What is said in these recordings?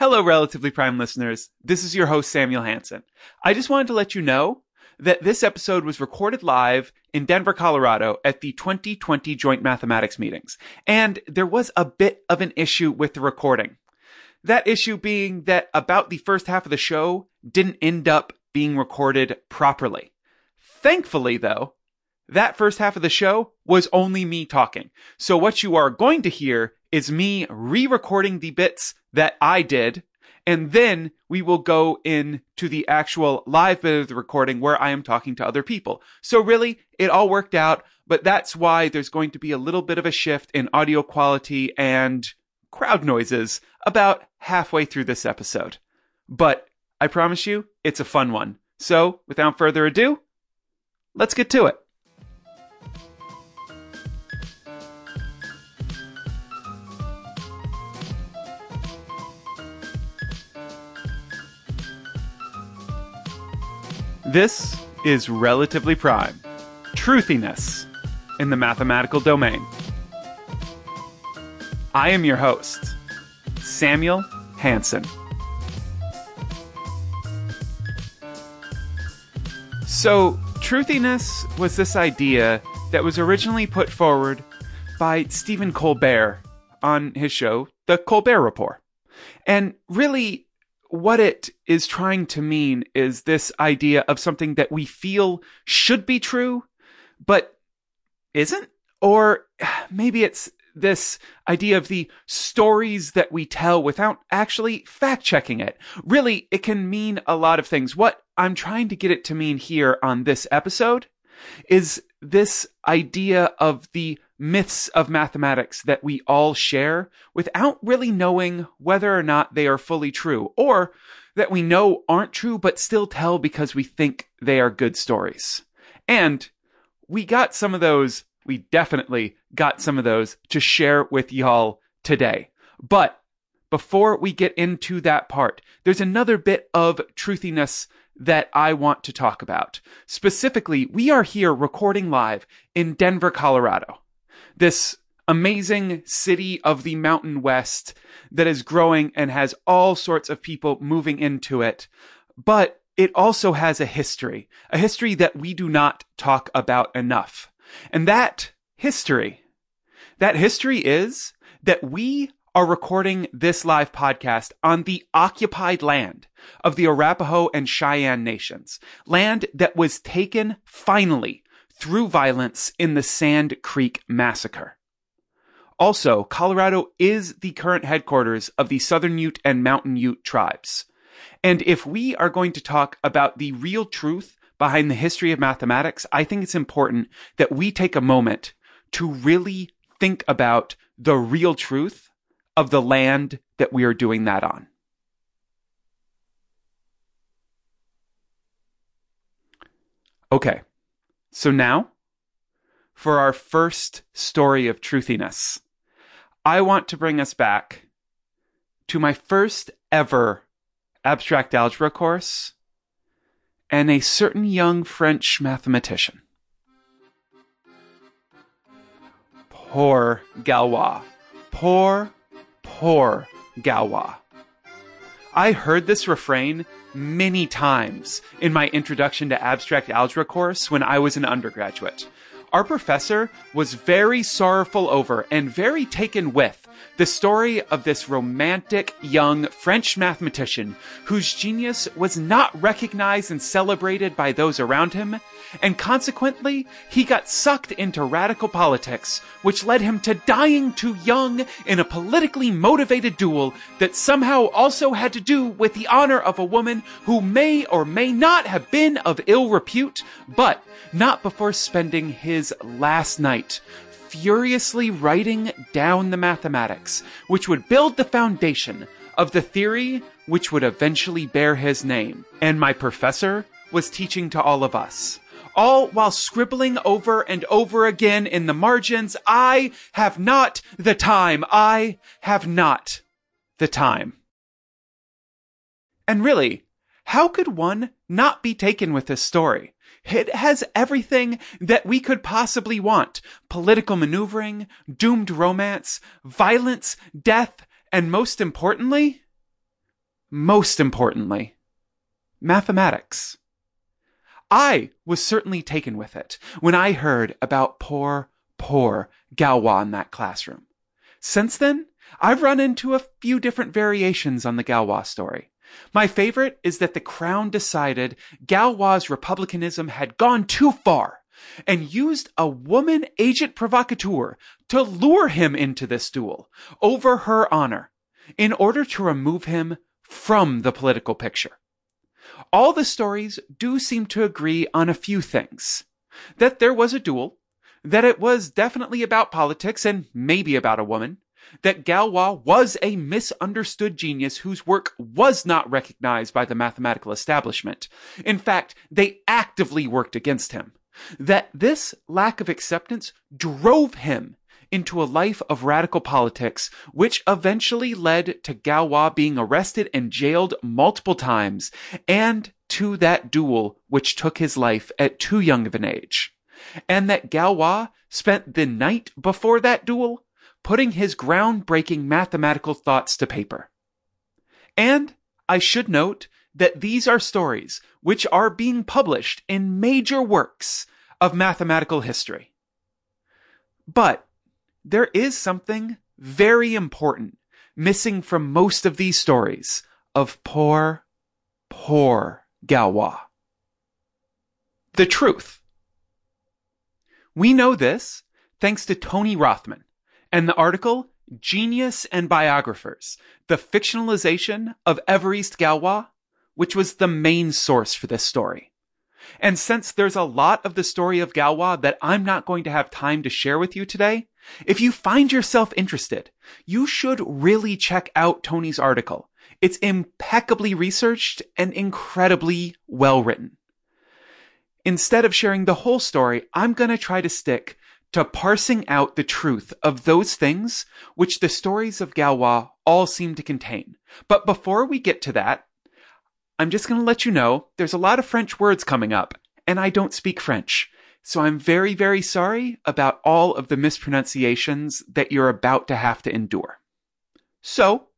Hello, Relatively Prime listeners. This is your host, Samuel Hansen. I just wanted to let you know that this episode was recorded live in Denver, Colorado at the 2020 Joint Mathematics meetings. And there was a bit of an issue with the recording. That issue being that about the first half of the show didn't end up being recorded properly. Thankfully, though, that first half of the show was only me talking. So what you are going to hear is me re-recording the bits that I did, and then we will go into the actual live bit of the recording where I am talking to other people. So really, it all worked out, but that's why there's going to be a little bit of a shift in audio quality and crowd noises about halfway through this episode. But I promise you, it's a fun one. So, without further ado, let's get to it. This is Relatively Prime Truthiness in the Mathematical Domain. I am your host, Samuel Hansen. So, truthiness was this idea that was originally put forward by Stephen Colbert on his show, The Colbert Report. And really, what it is trying to mean is this idea of something that we feel should be true, but isn't? Or maybe it's this idea of the stories that we tell without actually fact checking it. Really, it can mean a lot of things. What I'm trying to get it to mean here on this episode is this idea of the myths of mathematics that we all share without really knowing whether or not they are fully true or that we know aren't true but still tell because we think they are good stories. And we got some of those, we definitely got some of those to share with y'all today. But before we get into that part, there's another bit of truthiness that I want to talk about. Specifically, we are here recording live in Denver, Colorado. This amazing city of the Mountain West that is growing and has all sorts of people moving into it. But it also has a history, a history that we do not talk about enough. And that history, that history is that we are recording this live podcast on the occupied land of the Arapaho and Cheyenne nations, land that was taken finally through violence in the Sand Creek Massacre. Also, Colorado is the current headquarters of the Southern Ute and Mountain Ute tribes. And if we are going to talk about the real truth behind the history of mathematics, I think it's important that we take a moment to really think about the real truth of the land that we are doing that on. Okay, so now for our first story of truthiness, I want to bring us back to my first ever abstract algebra course and a certain young French mathematician. Poor Galois. Poor, poor Galois. I heard this refrain many times in my introduction to abstract algebra course when I was an undergraduate. Our professor was very sorrowful over and very taken with the story of this romantic young French mathematician whose genius was not recognized and celebrated by those around him, and consequently, he got sucked into radical politics, which led him to dying too young in a politically motivated duel that somehow also had to do with the honor of a woman who may or may not have been of ill repute, but not before spending his last night furiously writing down the mathematics, which would build the foundation of the theory which would eventually bear his name. And my professor was teaching to all of us. All while scribbling over and over again in the margins, I have not the time. I have not the time. And really, how could one not be taken with this story? It has everything that we could possibly want. Political maneuvering, doomed romance, violence, death, and most importantly, most importantly, mathematics. I was certainly taken with it when I heard about poor, poor Galois in that classroom. Since then, I've run into a few different variations on the Galois story. My favorite is that the Crown decided Galois' republicanism had gone too far and used a woman agent provocateur to lure him into this duel over her honor in order to remove him from the political picture. All the stories do seem to agree on a few things. That there was a duel, that it was definitely about politics and maybe about a woman, that Galois was a misunderstood genius whose work was not recognized by the mathematical establishment. In fact, they actively worked against him. That this lack of acceptance drove him into a life of radical politics, which eventually led to Galois being arrested and jailed multiple times, and to that duel which took his life at too young of an age. And that Galois spent the night before that duel putting his groundbreaking mathematical thoughts to paper. And I should note that these are stories which are being published in major works of mathematical history. But there is something very important missing from most of these stories of poor, poor Galois. The truth. We know this thanks to Tony Rothman and the article Genius and Biographers, the fictionalization of Évariste Galois, which was the main source for this story. And since there's a lot of the story of Galois that I'm not going to have time to share with you today, if you find yourself interested, you should really check out Tony's article. It's impeccably researched and incredibly well written. Instead of sharing the whole story, I'm going to try to stick to parsing out the truth of those things which the stories of Galois all seem to contain. But before we get to that, I'm just going to let you know there's a lot of French words coming up, and I don't speak French. So I'm very, very sorry about all of the mispronunciations that you're about to have to endure. So,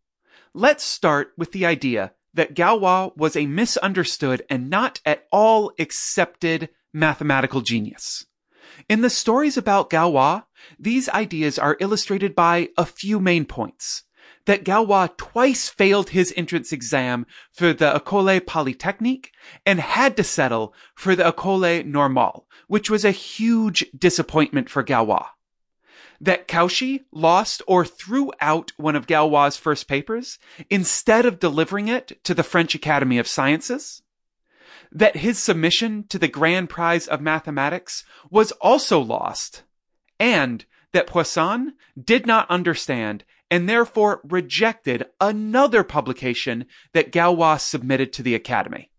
let's start with the idea that Galois was a misunderstood and not at all accepted mathematical genius. In the stories about Galois, these ideas are illustrated by a few main points. That Galois twice failed his entrance exam for the École Polytechnique and had to settle for the École Normale, which was a huge disappointment for Galois. That Cauchy lost or threw out one of Galois' first papers instead of delivering it to the French Academy of Sciences that his submission to the grand prize of mathematics was also lost, and that Poisson did not understand and therefore rejected another publication that Galois submitted to the Academy.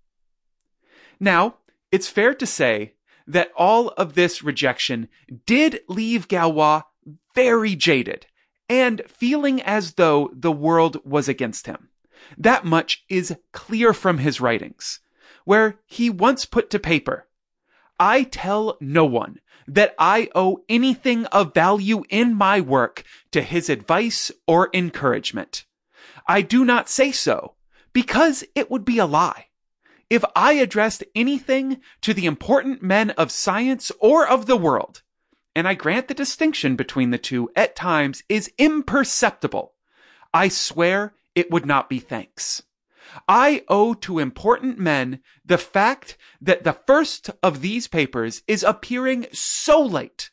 Now, it's fair to say that all of this rejection did leave Galois very jaded and feeling as though the world was against him. That much is clear from his writings where he once put to paper, I tell no one that I owe anything of value in my work to his advice or encouragement. I do not say so because it would be a lie. If I addressed anything to the important men of science or of the world, and I grant the distinction between the two at times is imperceptible, I swear it would not be thanks. I owe to important men the fact that the first of these papers is appearing so late.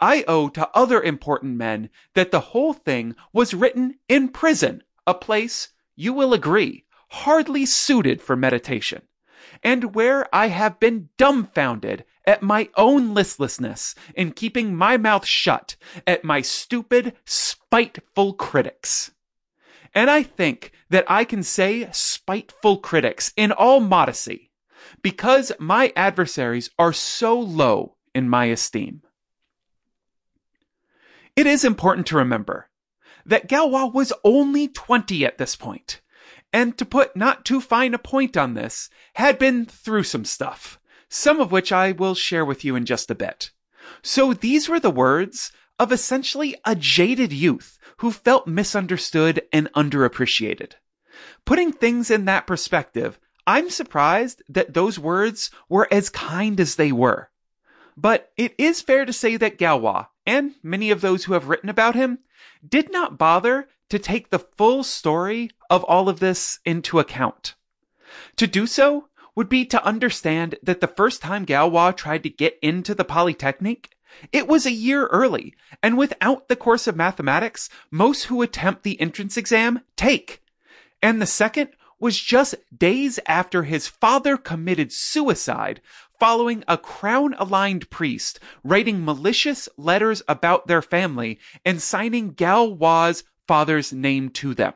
I owe to other important men that the whole thing was written in prison, a place, you will agree, hardly suited for meditation, and where I have been dumbfounded at my own listlessness in keeping my mouth shut at my stupid, spiteful critics. And I think that I can say spiteful critics in all modesty because my adversaries are so low in my esteem. It is important to remember that Galois was only 20 at this point, and to put not too fine a point on this, had been through some stuff, some of which I will share with you in just a bit. So these were the words of essentially a jaded youth who felt misunderstood and underappreciated. Putting things in that perspective, I'm surprised that those words were as kind as they were. But it is fair to say that Galois, and many of those who have written about him, did not bother to take the full story of all of this into account. To do so would be to understand that the first time Galois tried to get into the Polytechnic, it was a year early, and without the course of mathematics, most who attempt the entrance exam take. And the second was just days after his father committed suicide following a crown aligned priest writing malicious letters about their family and signing Galois's father's name to them.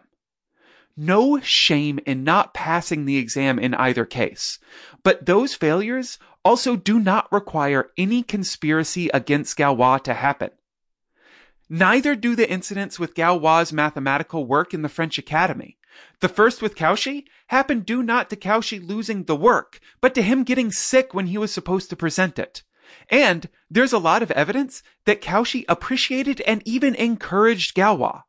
No shame in not passing the exam in either case, but those failures also do not require any conspiracy against Galois to happen. Neither do the incidents with Galois' mathematical work in the French Academy. The first with Cauchy happened due not to Cauchy losing the work, but to him getting sick when he was supposed to present it. And there's a lot of evidence that Cauchy appreciated and even encouraged Galois.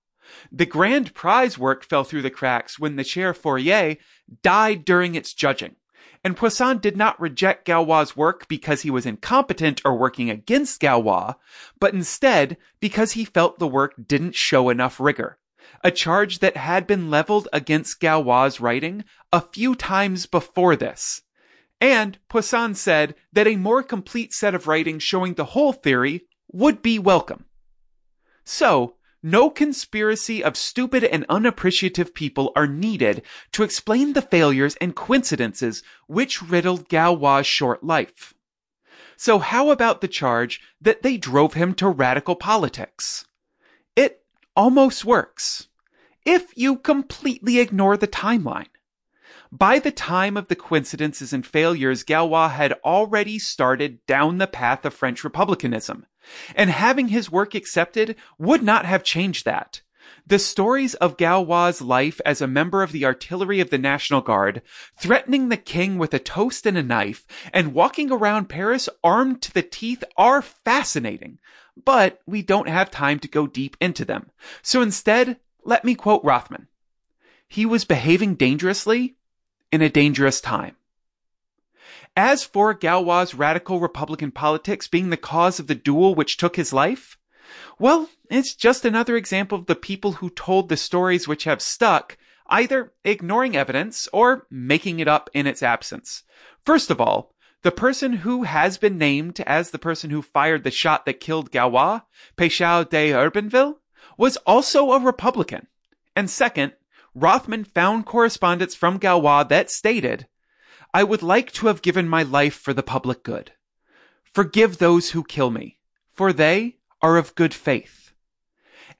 The grand prize work fell through the cracks when the chair Fourier died during its judging. And Poisson did not reject Galois' work because he was incompetent or working against Galois, but instead because he felt the work didn't show enough rigor. A charge that had been leveled against Galois' writing a few times before this. And Poisson said that a more complete set of writings showing the whole theory would be welcome. So, no conspiracy of stupid and unappreciative people are needed to explain the failures and coincidences which riddled Galois' short life. So how about the charge that they drove him to radical politics? It almost works. If you completely ignore the timeline. By the time of the coincidences and failures, Galois had already started down the path of French republicanism and having his work accepted would not have changed that. The stories of Galois' life as a member of the artillery of the National Guard, threatening the king with a toast and a knife, and walking around Paris armed to the teeth are fascinating. But we don't have time to go deep into them. So instead, let me quote Rothman. He was behaving dangerously in a dangerous time. As for Galois' radical Republican politics being the cause of the duel which took his life, well, it's just another example of the people who told the stories which have stuck, either ignoring evidence or making it up in its absence. First of all, the person who has been named as the person who fired the shot that killed Galois, Pescheux d'Herbinville, was also a Republican. And second, Rothman found correspondence from Galois that stated I would like to have given my life for the public good. Forgive those who kill me, for they are of good faith.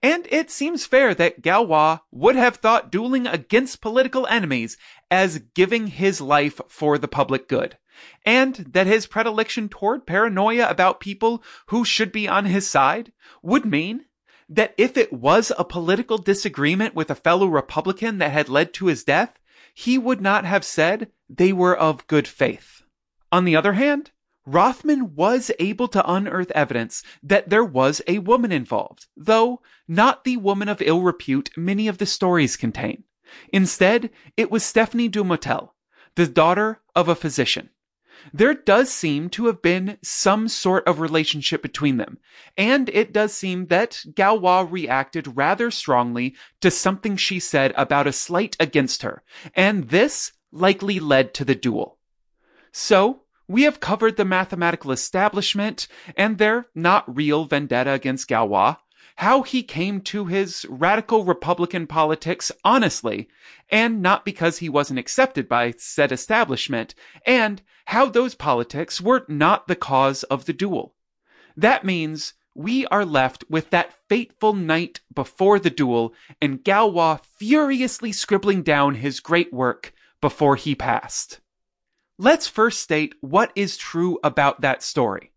And it seems fair that Galois would have thought dueling against political enemies as giving his life for the public good, and that his predilection toward paranoia about people who should be on his side would mean that if it was a political disagreement with a fellow Republican that had led to his death, he would not have said they were of good faith. On the other hand, Rothman was able to unearth evidence that there was a woman involved, though not the woman of ill repute many of the stories contain. Instead, it was Stephanie Dumotel, the daughter of a physician there does seem to have been some sort of relationship between them. And it does seem that Galois reacted rather strongly to something she said about a slight against her. And this likely led to the duel. So, we have covered the mathematical establishment and their not real vendetta against Galois how he came to his radical Republican politics honestly, and not because he wasn't accepted by said establishment, and how those politics were not the cause of the duel. That means we are left with that fateful night before the duel and Galois furiously scribbling down his great work before he passed. Let's first state what is true about that story.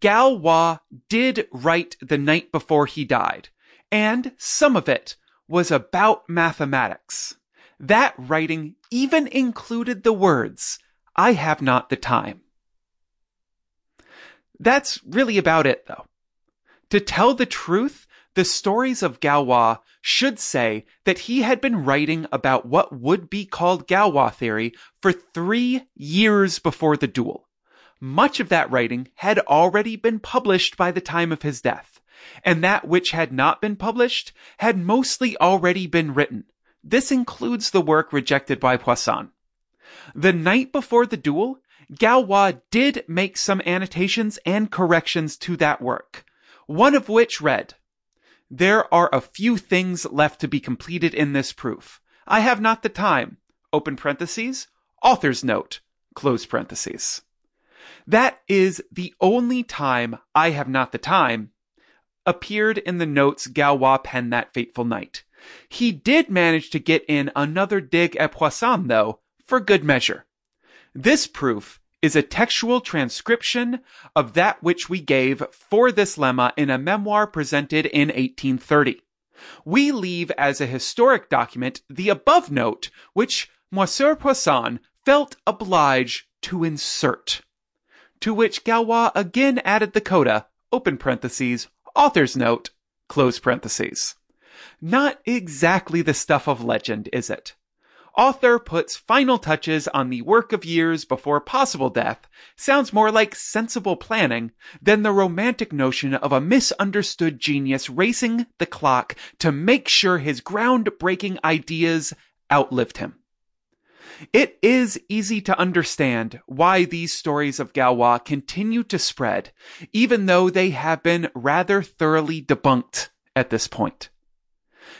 Galois did write the night before he died, and some of it was about mathematics. That writing even included the words, I have not the time. That's really about it though. To tell the truth, the stories of Galois should say that he had been writing about what would be called Galois theory for three years before the duel. Much of that writing had already been published by the time of his death, and that which had not been published had mostly already been written. This includes the work rejected by Poisson. The night before the duel, Galois did make some annotations and corrections to that work, one of which read, There are a few things left to be completed in this proof. I have not the time. Open parentheses, author's note, close parentheses. That is the only time I have not the time appeared in the notes Galois penned that fateful night. He did manage to get in another dig at Poisson, though, for good measure. This proof is a textual transcription of that which we gave for this lemma in a memoir presented in 1830. We leave as a historic document the above note, which Monsieur Poisson felt obliged to insert. To which Galois again added the coda, open parentheses, author's note, close parentheses. Not exactly the stuff of legend, is it? Author puts final touches on the work of years before possible death sounds more like sensible planning than the romantic notion of a misunderstood genius racing the clock to make sure his groundbreaking ideas outlived him. It is easy to understand why these stories of Galois continue to spread, even though they have been rather thoroughly debunked at this point.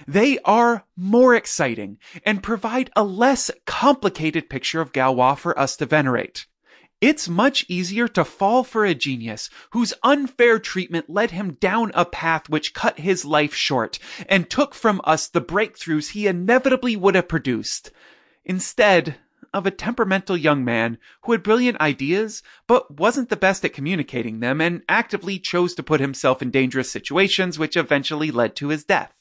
They are more exciting and provide a less complicated picture of Galois for us to venerate. It's much easier to fall for a genius whose unfair treatment led him down a path which cut his life short and took from us the breakthroughs he inevitably would have produced, instead of a temperamental young man who had brilliant ideas but wasn't the best at communicating them and actively chose to put himself in dangerous situations which eventually led to his death.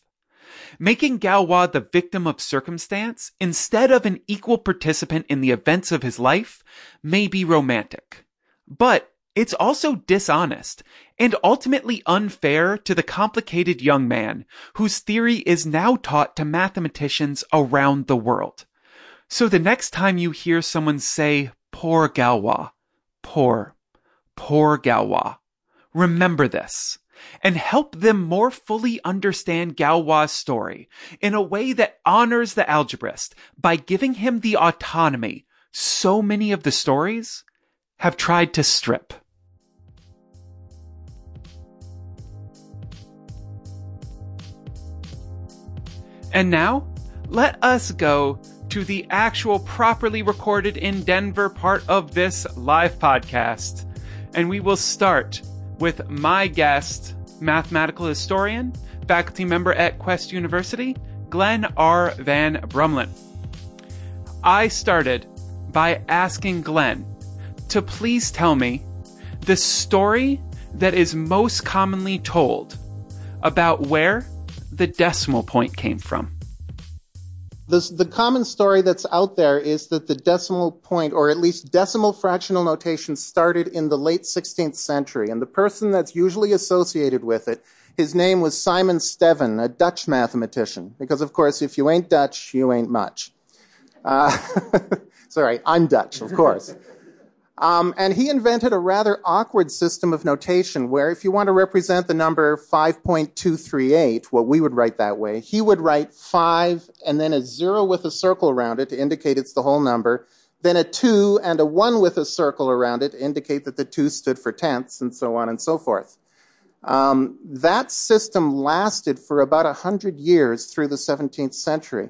Making Galois the victim of circumstance instead of an equal participant in the events of his life may be romantic. But it's also dishonest and ultimately unfair to the complicated young man whose theory is now taught to mathematicians around the world. So the next time you hear someone say, poor Galois, poor, poor Galois, remember this and help them more fully understand Galois' story in a way that honors the algebraist by giving him the autonomy so many of the stories have tried to strip. And now, let us go to the actual properly recorded in Denver part of this live podcast. And we will start with my guest, mathematical historian, faculty member at Quest University, Glen R. Van Brummelen. I started by asking Glen to please tell me the story that is most commonly told about where the decimal point came from. The, common story that's out there is that the decimal point, or at least decimal fractional notation, started in the late 16th century. And the person that's usually associated with it, his name was Simon Stevin, a Dutch mathematician. Because, of course, if you ain't Dutch, you ain't much. Uh, sorry, I'm Dutch, of course. Um, and he invented a rather awkward system of notation where if you want to represent the number 5.238, what we would write that way, he would write 5 and then a 0 with a circle around it to indicate it's the whole number, then a 2 and a 1 with a circle around it to indicate that the 2 stood for tenths, and so on and so forth. Um, that system lasted for about 100 years through the 17th century.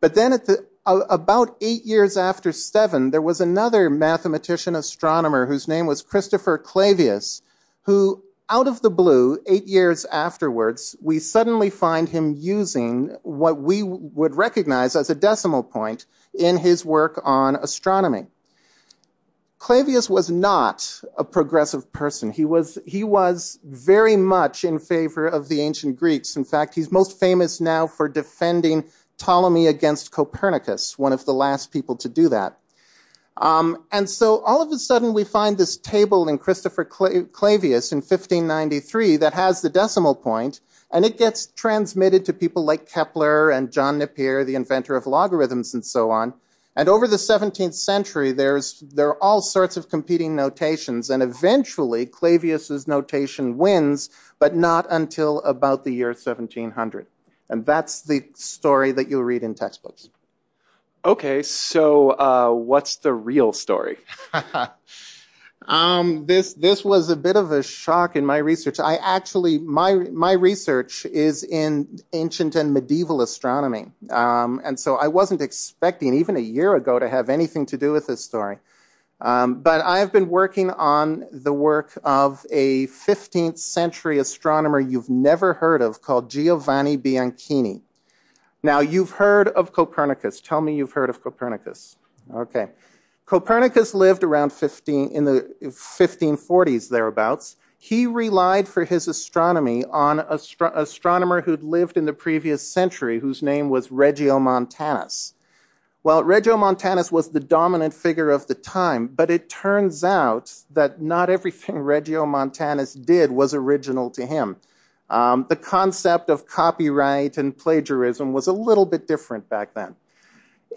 But then at the about eight years after Stevin, there was another mathematician astronomer whose name was Christopher Clavius, who, out of the blue, eight years afterwards, we suddenly find him using what we would recognize as a decimal point in his work on astronomy. Clavius was not a progressive person. He was, he was very much in favor of the ancient Greeks. In fact, he's most famous now for defending Ptolemy against Copernicus, one of the last people to do that. Um, and so all of a sudden we find this table in Christopher Clavius in 1593 that has the decimal point, And it gets transmitted to people like Kepler and John Napier, the inventor of logarithms and so on. And over the 17th century, there's, there are all sorts of competing notations, and eventually Clavius's notation wins, but not until about the year 1700. And that's the story that you'll read in textbooks. Okay, so uh, what's the real story? um, this this was a bit of a shock in my research. I actually my my research is in ancient and medieval astronomy, um, and so I wasn't expecting even a year ago to have anything to do with this story. Um, but I've been working on the work of a 15th century astronomer you've never heard of called Giovanni Bianchini. Now, you've heard of Copernicus. Tell me you've heard of Copernicus. Okay. Copernicus lived around 15, in the 1540s, thereabouts. He relied for his astronomy on an astro- astronomer who'd lived in the previous century, whose name was Regiomontanus. Well, Regiomontanus was the dominant figure of the time, but it turns out that not everything Regiomontanus did was original to him. Um, the concept of copyright and plagiarism was a little bit different back then.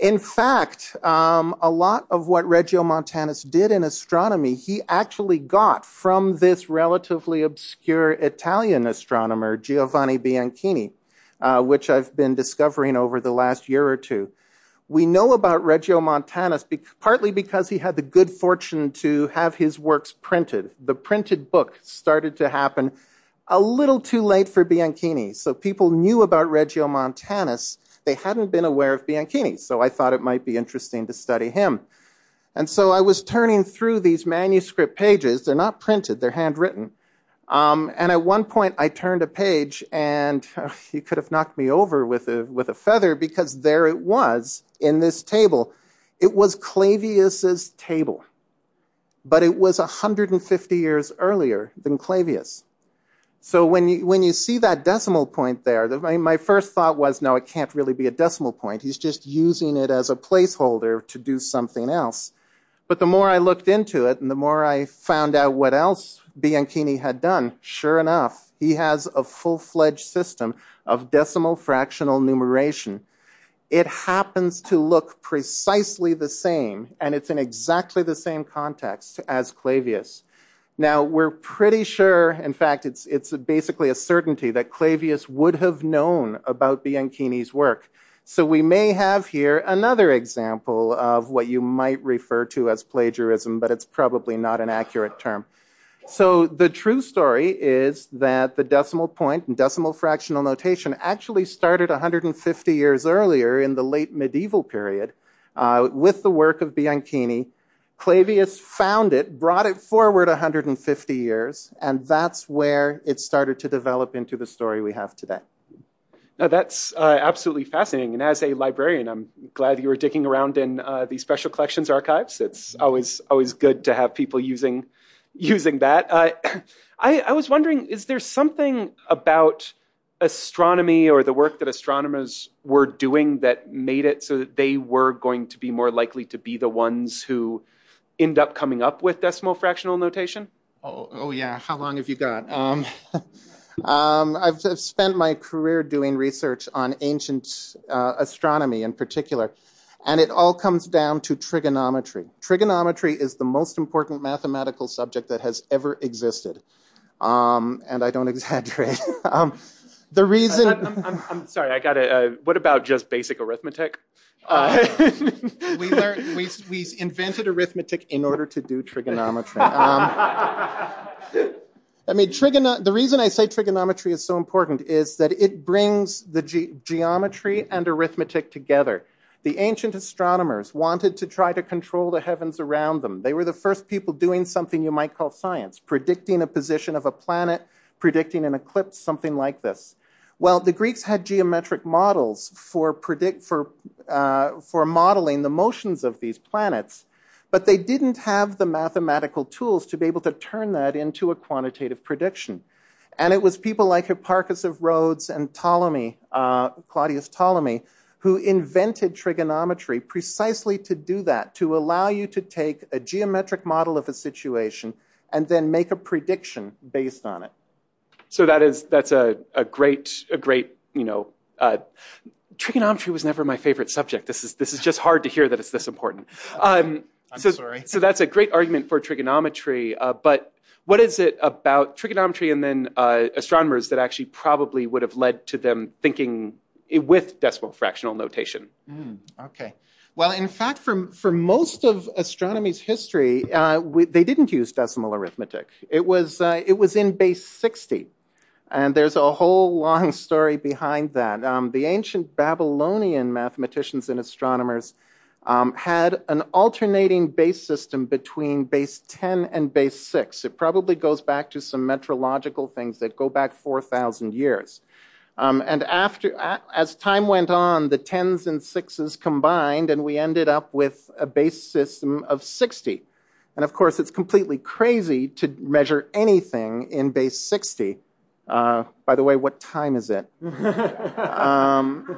In fact, um, a lot of what Regiomontanus did in astronomy, he actually got from this relatively obscure Italian astronomer, Giovanni Bianchini, uh, which I've been discovering over the last year or two. We know about Regiomontanus partly because he had the good fortune to have his works printed. The printed book started to happen a little too late for Bianchini. So people knew about Regiomontanus. They hadn't been aware of Bianchini. So I thought it might be interesting to study him. And so I was turning through these manuscript pages. They're not printed, they're handwritten. Um, and at one point, I turned a page, and uh, you could have knocked me over with a, with a feather because there it was in this table. It was Clavius's table, but it was 150 years earlier than Clavius. So when you, when you see that decimal point there, the, my, my first thought was, no, it can't really be a decimal point. He's just using it as a placeholder to do something else. But the more I looked into it and the more I found out what else Bianchini had done, sure enough, he has a full-fledged system of decimal fractional numeration. It happens to look precisely the same, and it's in exactly the same context as Clavius. Now, we're pretty sure, in fact, it's, it's basically a certainty that Clavius would have known about Bianchini's work. So we may have here another example of what you might refer to as plagiarism, but it's probably not an accurate term. So the true story is that the decimal point and decimal fractional notation actually started 150 years earlier in the late medieval period uh, with the work of Bianchini Clavius found it, brought it forward 150 years, and that's where it started to develop into the story we have today. Now, that's uh, absolutely fascinating. And as a librarian, I'm glad you were digging around in uh, the special collections archives. It's always always good to have people using using that. Uh, I, I was wondering, is there something about astronomy or the work that astronomers were doing that made it so that they were going to be more likely to be the ones who end up coming up with decimal fractional notation? Oh, oh yeah. How long have you got? Um, um, I've, I've, spent my career doing research on ancient uh, astronomy in particular, and it all comes down to trigonometry. Trigonometry is the most important mathematical subject that has ever existed, um, and I don't exaggerate. Um, the reason I, I'm, I'm, I'm, sorry, I got it. Uh, what about just basic arithmetic? Uh, we learned we we invented arithmetic in order to do trigonometry. Um, I mean, trigono- the reason I say trigonometry is so important is that it brings the ge- geometry and arithmetic together. The ancient astronomers wanted to try to control the heavens around them. They were the first people doing something you might call science, predicting a position of a planet, predicting an eclipse, something like this. Well, the Greeks had geometric models for predict for uh, for modeling the motions of these planets, but they didn't have the mathematical tools to be able to turn that into a quantitative prediction. And it was people like Hipparchus of Rhodes and Ptolemy, uh, Claudius Ptolemy, who invented trigonometry precisely to do that, to allow you to take a geometric model of a situation and then make a prediction based on it. So that is that's a, a great a great you know uh, trigonometry was never my favorite subject. This is this is just hard to hear that it's this important. Um, I'm so, sorry. so that's a great argument for trigonometry, uh, but what is it about trigonometry and then uh, astronomers that actually probably would have led to them thinking with decimal fractional notation? Okay. Well, in fact, for, for most of astronomy's history, uh, we, they didn't use decimal arithmetic. It was, uh, it was in base 60. And there's a whole long story behind that. Um, the ancient Babylonian mathematicians and astronomers um, had an alternating base system between base 10 and base 6. It probably goes back to some metrological things that go back 4,000 years. Um, and after, as time went on, the tens and sixes combined, and we ended up with a base system of 60. And of course, it's completely crazy to measure anything in base 60. Uh, by the way, what time is it? um,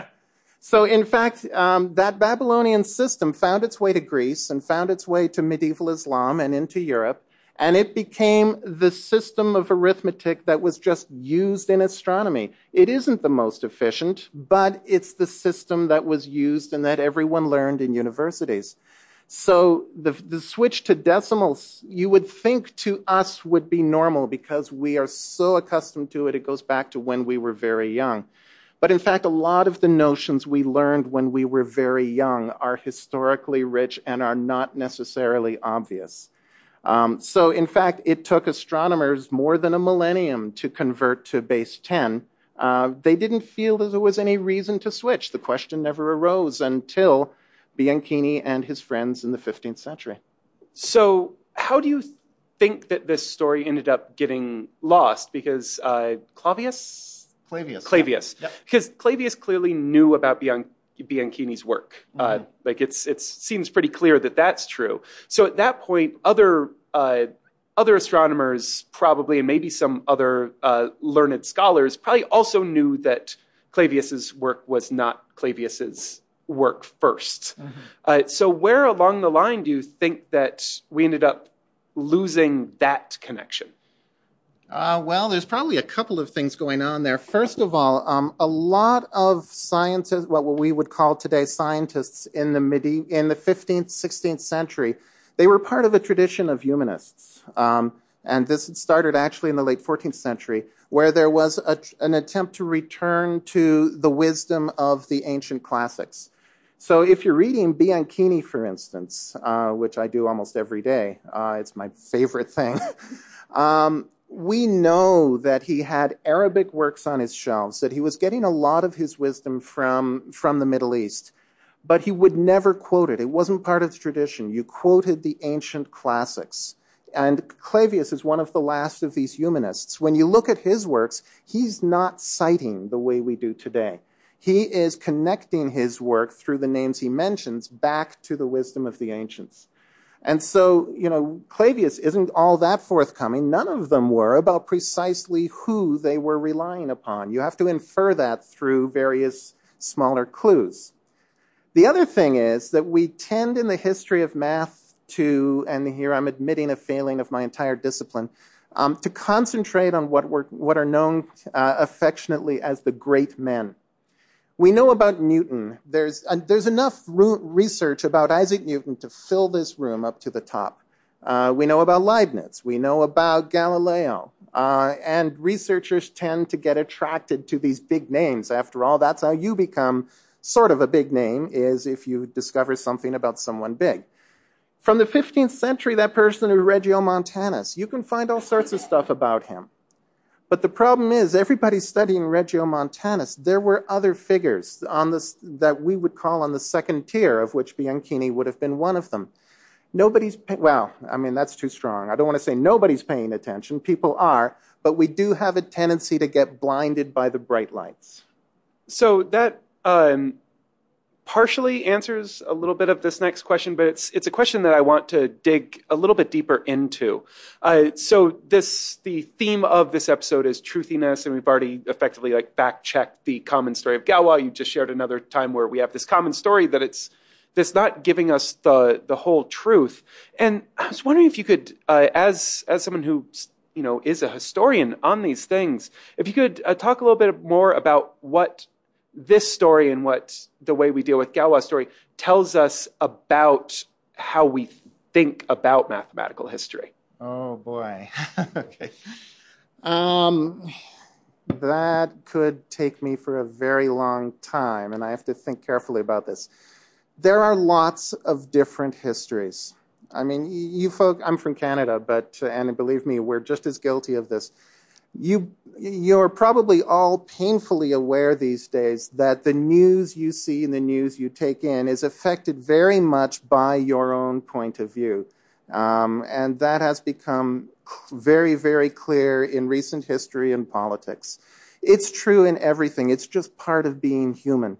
so, in fact, um, that Babylonian system found its way to Greece and found its way to medieval Islam and into Europe and it became the system of arithmetic that was just used in astronomy. It isn't the most efficient, but it's the system that was used and that everyone learned in universities. So the, the switch to decimals, you would think to us would be normal because we are so accustomed to it. It goes back to when we were very young. But in fact, a lot of the notions we learned when we were very young are historically rich and are not necessarily obvious. Um, so, in fact, it took astronomers more than a millennium to convert to base 10. Uh, they didn't feel that there was any reason to switch. The question never arose until Bianchini and his friends in the 15th century. So, how do you think that this story ended up getting lost? Because uh, Clavius? Clavius. Clavius. Yep. Because Clavius clearly knew about Bianchini. Bianchini's work. Uh, Mm-hmm. Uh, like it's it seems pretty clear that that's true. So at that point, other uh, other astronomers probably, and maybe some other uh, learned scholars, probably also knew that Clavius's work was not Clavius's work 1st Mm-hmm. so where along the line do you think that we ended up losing that connection? Uh, well, there's probably a couple of things going on there. First of all, um, a lot of scientists, what we would call today scientists in the midi- in the 15th, 16th century, they were part of a tradition of humanists. Um, and this started actually in the late 14th century, where there was a, an attempt to return to the wisdom of the ancient classics. So if you're reading Bianchini, for instance, uh, which I do almost every day, uh, it's my favorite thing. um, we know that he had Arabic works on his shelves, that he was getting a lot of his wisdom from, from the Middle East, but he would never quote it. It wasn't part of the tradition. You quoted the ancient classics. And Clavius is one of the last of these humanists. When you look at his works, he's not citing the way we do today. He is connecting his work through the names he mentions back to the wisdom of the ancients. And so, you know, Clavius isn't all that forthcoming. None of them were about precisely who they were relying upon. You have to infer that through various smaller clues. The other thing is that we tend in the history of math to, and here I'm admitting a failing of my entire discipline, um, to concentrate on what, what are known uh, affectionately as the great men. We know about Newton. There's, uh, there's enough research about Isaac Newton to fill this room up to the top. Uh, we know about Leibniz. We know about Galileo. Uh, and researchers tend to get attracted to these big names. After all, that's how you become sort of a big name, is if you discover something about someone big. From the 15th century, that person is Regiomontanus. You can find all sorts of stuff about him. But the problem is, everybody's studying Regiomontanus. There were other figures on this that we would call on the second tier, of which Bianchini would have been one of them. Nobody's, pay- well, I mean, that's too strong. I don't want to say nobody's paying attention. People are, but we do have a tendency to get blinded by the bright lights. So that um, partially answers a little bit of this next question, but it's it's a question that I want to dig a little bit deeper into. Uh, so this the theme of this episode is truthiness, and we've already effectively like fact checked the common story of Galois. You just shared another time where we have this common story that it's that's not giving us the the whole truth. And I was wondering if you could, uh, as as someone who you know, is a historian on these things. If you could uh, talk a little bit more about what this story and what the way we deal with Galois story tells us about how we think about mathematical history. Oh boy. okay. Um, that could take me for a very long time, and I have to think carefully about this. There are lots of different histories. I mean, you folk, I'm from Canada, but, and believe me, we're just as guilty of this. You, you're probably all painfully aware these days that the news you see and the news you take in is affected very much by your own point of view. Um, and that has become very, very clear in recent history and politics. It's true in everything. It's just part of being human.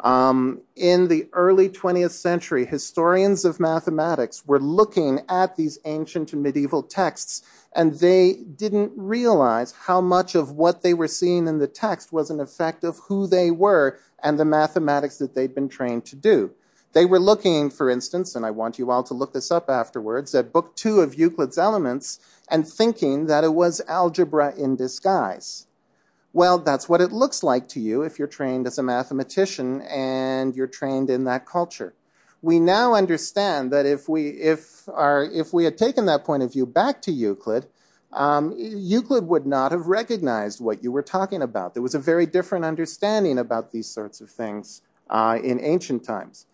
Um, in the early 20th century, historians of mathematics were looking at these ancient and medieval texts, and they didn't realize how much of what they were seeing in the text was an effect of who they were and the mathematics that they'd been trained to do. They were looking, for instance, and I want you all to look this up afterwards, at book two of Euclid's Elements and thinking that it was algebra in disguise. Well, that's what it looks like to you if you're trained as a mathematician and you're trained in that culture. We now understand that if we, if our, if we had taken that point of view back to Euclid, um, Euclid would not have recognized what you were talking about. There was a very different understanding about these sorts of things uh, in ancient times.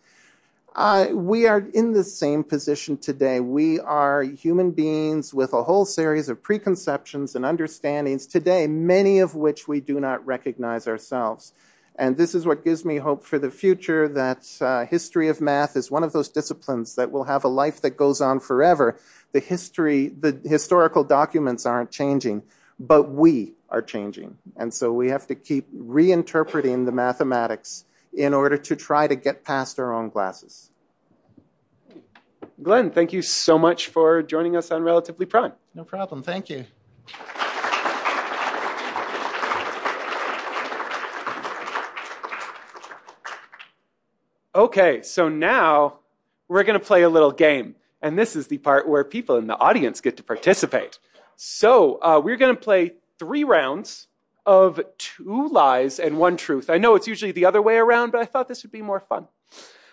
Uh, we are in the same position today. We are human beings with a whole series of preconceptions and understandings today, many of which we do not recognize ourselves. And this is what gives me hope for the future that uh, history of math is one of those disciplines that will have a life that goes on forever. The history, the historical documents aren't changing, but we are changing. And so we have to keep reinterpreting the mathematics in order to try to get past our own glasses. Glen, thank you so much for joining us on Relatively Prime. No problem. Thank you. Okay, so now we're going to play a little game. And this is the part where people in the audience get to participate. So uh, we're going to play three rounds of two lies and one truth. I know it's usually the other way around, but I thought this would be more fun.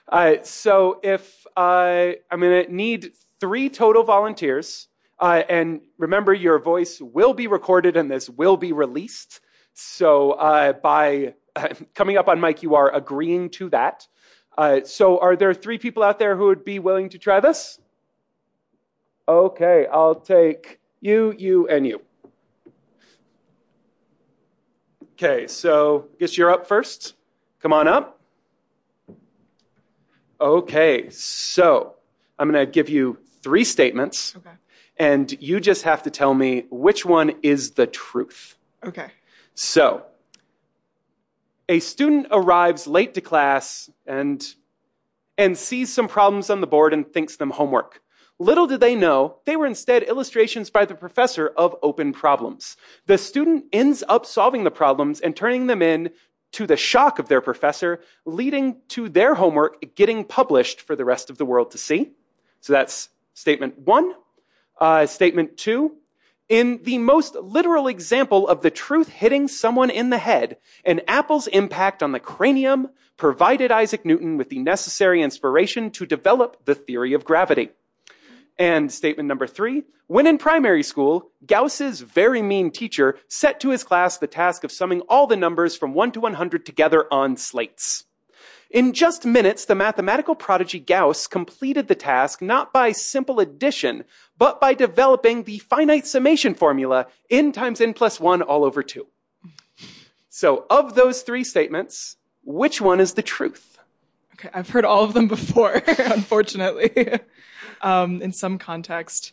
Uh, so if I, I'm going to need three total volunteers, uh, and remember, your voice will be recorded and this will be released. So uh, by coming up on mic, you are agreeing to that. Uh, so are there three people out there who would be willing to try this? Okay, I'll take you, you, and you. Okay, so I guess you're up first. Come on up. Okay, so I'm going to give you three statements. Okay. And you just have to tell me which one is the truth. Okay. So, a student arrives late to class and, and sees some problems on the board and thinks them homework. Little did they know, they were instead illustrations by the professor of open problems. The student ends up solving the problems and turning them in to the shock of their professor, leading to their homework getting published for the rest of the world to see. So that's statement one. Uh, statement two. In the most literal example of the truth hitting someone in the head, an apple's impact on the cranium provided Isaac Newton with the necessary inspiration to develop the theory of gravity. And statement number three, when in primary school, Gauss's very mean teacher set to his class the task of summing all the numbers from 1 to 100 together on slates. In just minutes, the mathematical prodigy Gauss completed the task not by simple addition, but by developing the finite summation formula n times n plus 1 all over 2. So, of those three statements, which one is the truth? Okay, I've heard all of them before, unfortunately um, in some context.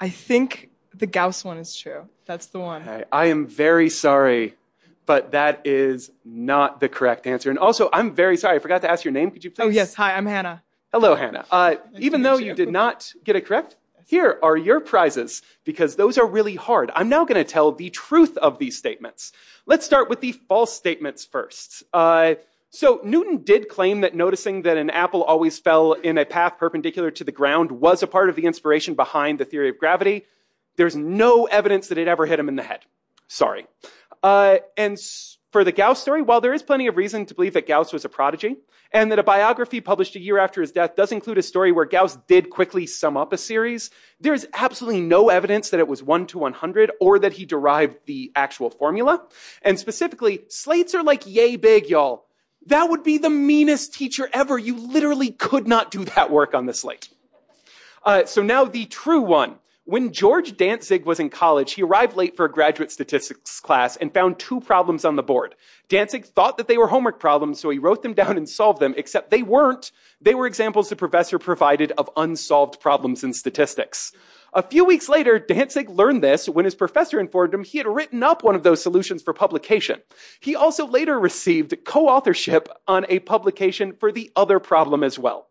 I think the Gauss one is true. That's the one. I, I am very sorry, but that is not the correct answer. And also, I'm very sorry. I forgot to ask your name. Could you please? Oh, yes. Hi, I'm Hannah. Hello, Hannah. Uh, even though you. you did not get it correct, here are your prizes because those are really hard. I'm now going to tell the truth of these statements. Let's start with the false statements first. Uh, So Newton did claim that noticing that an apple always fell in a path perpendicular to the ground was a part of the inspiration behind the theory of gravity. There's no evidence that it ever hit him in the head. Sorry. Uh, and for the Gauss story, while there is plenty of reason to believe that Gauss was a prodigy, and that a biography published a year after his death does include a story where Gauss did quickly sum up a series, there is absolutely no evidence that it was 1 to 100 or that he derived the actual formula. And specifically, slates are like yay big, y'all. That would be the meanest teacher ever. You literally could not do that work on the slate. Uh, so now the true one. When George Dantzig was in college, he arrived late for a graduate statistics class and found two problems on the board. Dantzig thought that they were homework problems, so he wrote them down and solved them, except they weren't. They were examples the professor provided of unsolved problems in statistics. A few weeks later, Dantzig learned this when his professor informed him he had written up one of those solutions for publication. He also later received co-authorship on a publication for the other problem as well.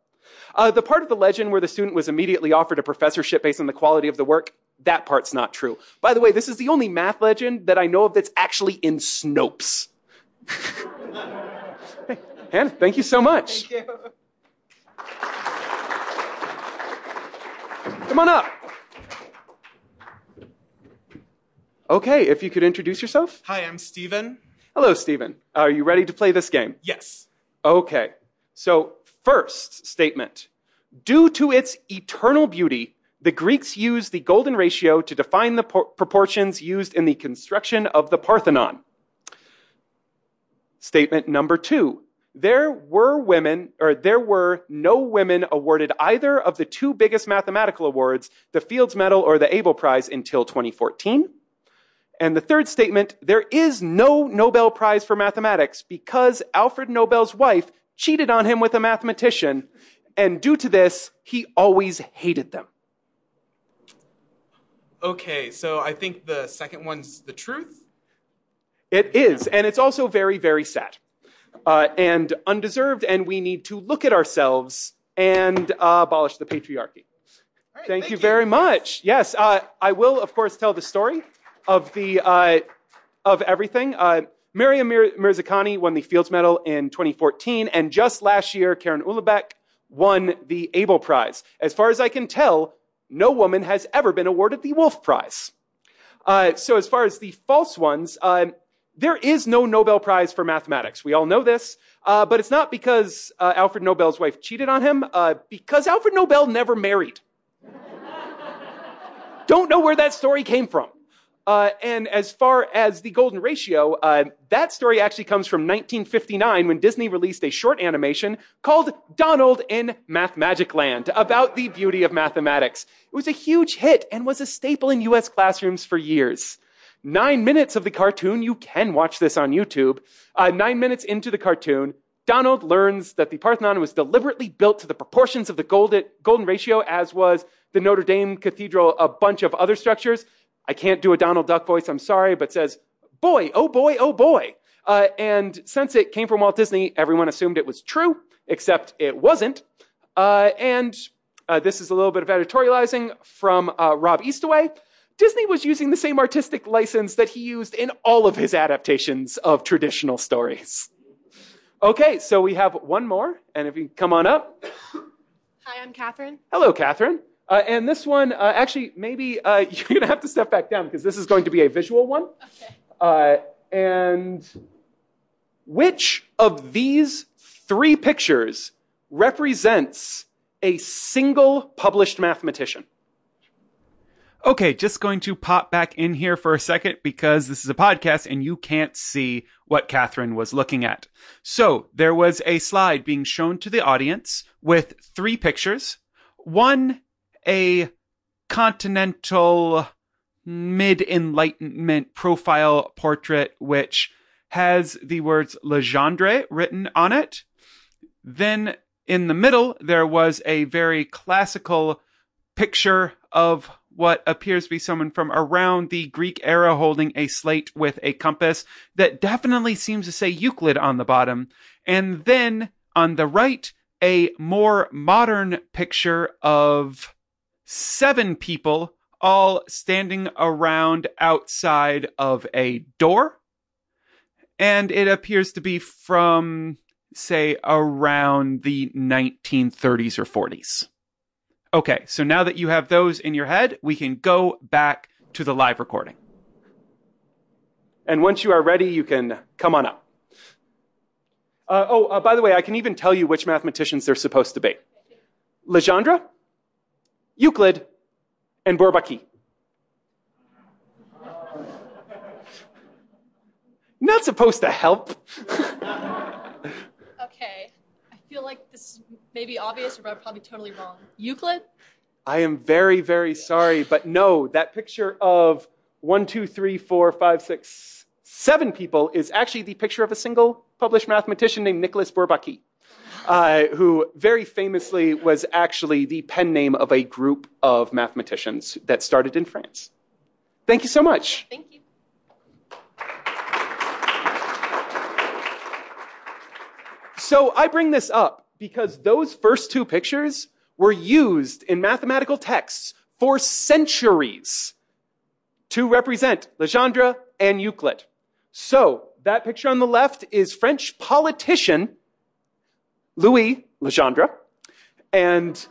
Uh, the part of the legend where the student was immediately offered a professorship based on the quality of the work, that part's not true. By the way, this is the only math legend that I know of that's actually in Snopes. hey, Hannah, thank you so much. Thank you. Come on up. Okay, if you could introduce yourself. Hi, I'm Steven. Hello, Stephen. Are you ready to play this game? Yes. Okay. So, first statement. Due to its eternal beauty, the Greeks used the golden ratio to define the por- proportions used in the construction of the Parthenon. Statement number two. There were women, or there were no women awarded either of the two biggest mathematical awards, the Fields Medal or the Abel Prize, until 2014. And the third statement, there is no Nobel Prize for mathematics because Alfred Nobel's wife cheated on him with a mathematician, and due to this, he always hated them. Okay, so I think the second one's the truth. It is, and it's also very, very sad. Uh, and undeserved, and we need to look at ourselves and uh, abolish the patriarchy. Right, Thank, you very much. Yes, uh, I will, of course, tell the story of the uh, of everything. Uh, Miriam Mir- Mirzakhani won the Fields Medal in 2014, and just last year, Karen Uhlenbeck won the Abel Prize. As far as I can tell, no woman has ever been awarded the Wolf Prize. Uh, so, as far as the false ones, uh, there is no Nobel Prize for mathematics. We all know this, uh, but it's not because uh, Alfred Nobel's wife cheated on him, uh, because Alfred Nobel never married. Don't know where that story came from. Uh, and as far as the golden ratio, uh, that story actually comes from 1959 when Disney released a short animation called Donald in Mathmagic Land about the beauty of mathematics. It was a huge hit and was a staple in US classrooms for years. Nine minutes of the cartoon, you can watch this on YouTube. Uh, nine minutes into the cartoon, Donald learns that the Parthenon was deliberately built to the proportions of the golden, golden ratio, as was the Notre Dame Cathedral, a bunch of other structures. I can't do a Donald Duck voice, I'm sorry, but says, boy, oh boy, oh boy. Uh, and since it came from Walt Disney, everyone assumed it was true, except it wasn't. Uh, and uh, this is a little bit of editorializing from uh, Rob Eastaway. Disney was using the same artistic license that he used in all of his adaptations of traditional stories. Okay, so we have one more, and if you come on up. Hi, I'm Catherine. Hello, Catherine. Uh, and this one, uh, actually, maybe uh, you're going to have to step back down because this is going to be a visual one. Okay. Uh, and which of these three pictures represents a single published mathematician? Okay, just going to pop back in here for a second because this is a podcast and you can't see what Catherine was looking at. So there was a slide being shown to the audience with three pictures. One, a continental mid enlightenment profile portrait, which has the words Legendre written on it. Then in the middle, there was a very classical picture of what appears to be someone from around the Greek era holding a slate with a compass that definitely seems to say Euclid on the bottom. And then on the right, a more modern picture of seven people all standing around outside of a door. And it appears to be from say around the 1930s or 40s. Okay, so now that you have those in your head, we can go back to the live recording. And once you are ready, you can come on up. Uh, oh, uh, by the way, I can even tell you which mathematicians they're supposed to be Legendre, Euclid, and Bourbaki. Not supposed to help. Okay. I feel like this may be obvious, or I'm probably totally wrong. Euclid? I am very, very sorry, but no, that picture of one, two, three, four, five, six, seven people is actually the picture of a single published mathematician named Nicolas Bourbaki, uh, who very famously was actually the pen name of a group of mathematicians that started in France. Thank you so much. Thank you. So I bring this up because those first two pictures were used in mathematical texts for centuries to represent Legendre and Euclid. So that picture on the left is French politician Louis Legendre, and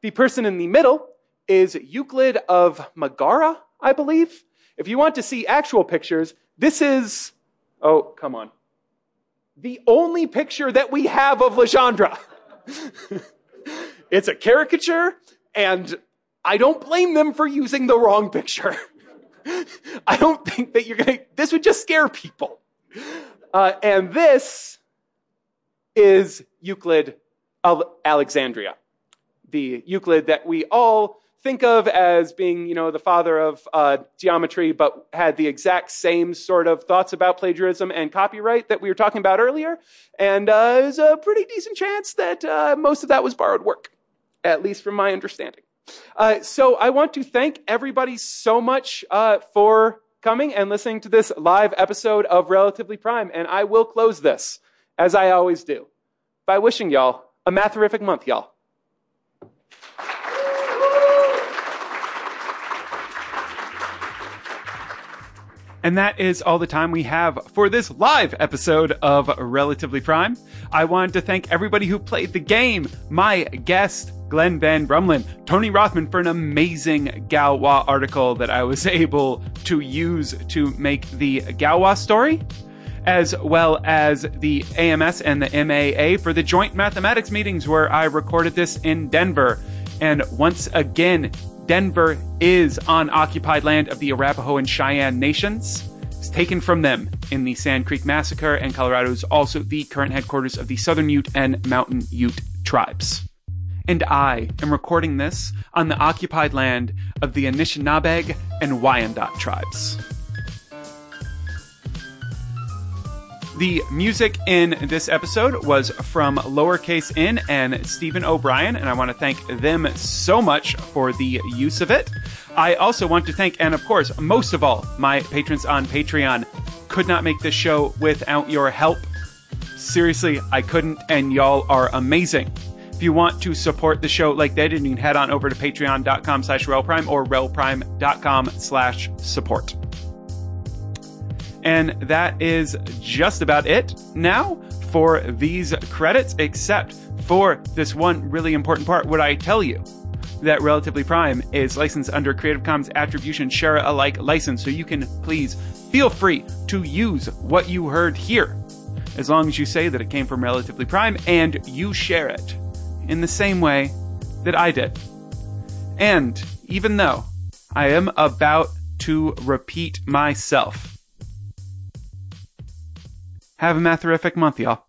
the person in the middle is Euclid of Megara, I believe. If you want to see actual pictures, this is, oh, come on. The only picture that we have of Legendre. it's a caricature, and I don't blame them for using the wrong picture. I don't think that you're going to, this would just scare people. Uh, and this is Euclid of Alexandria, the Euclid that we all think of as being, you know, the father of uh, geometry, but had the exact same sort of thoughts about plagiarism and copyright that we were talking about earlier. And uh, there's a pretty decent chance that uh, most of that was borrowed work, at least from my understanding. Uh, so I want to thank everybody so much uh, for coming and listening to this live episode of Relatively Prime. And I will close this, as I always do, by wishing y'all a matherific month, y'all. And that is all the time we have for this live episode of Relatively Prime. I wanted to thank everybody who played the game, my guest, Glen Van Brummelen, Tony Rothman for an amazing Galois article that I was able to use to make the Galois story, as well as the AMS and the MAA for the joint mathematics meetings where I recorded this in Denver. And once again, Denver is on occupied land of the Arapaho and Cheyenne nations. It's taken from them in the Sand Creek Massacre, and Colorado is also the current headquarters of the Southern Ute and Mountain Ute tribes. And I am recording this on the occupied land of the Anishinaabeg and Wyandot tribes. The music in this episode was from Lowercase N and Stephen O'Brien, and I want to thank them so much for the use of it. I also want to thank, and of course, most of all, my patrons on Patreon. Could not make this show without your help. Seriously, I couldn't, and y'all are amazing. If you want to support the show like they did, you can head on over to patreon.com slash relprime or relprime.com slash support. And that is just about it now for these credits, except for this one really important part. Would I tell you that Relatively Prime is licensed under Creative Commons Attribution Share Alike license, so you can please feel free to use what you heard here, as long as you say that it came from Relatively Prime and you share it in the same way that I did. And even though I am about to repeat myself, have a matherific month, y'all.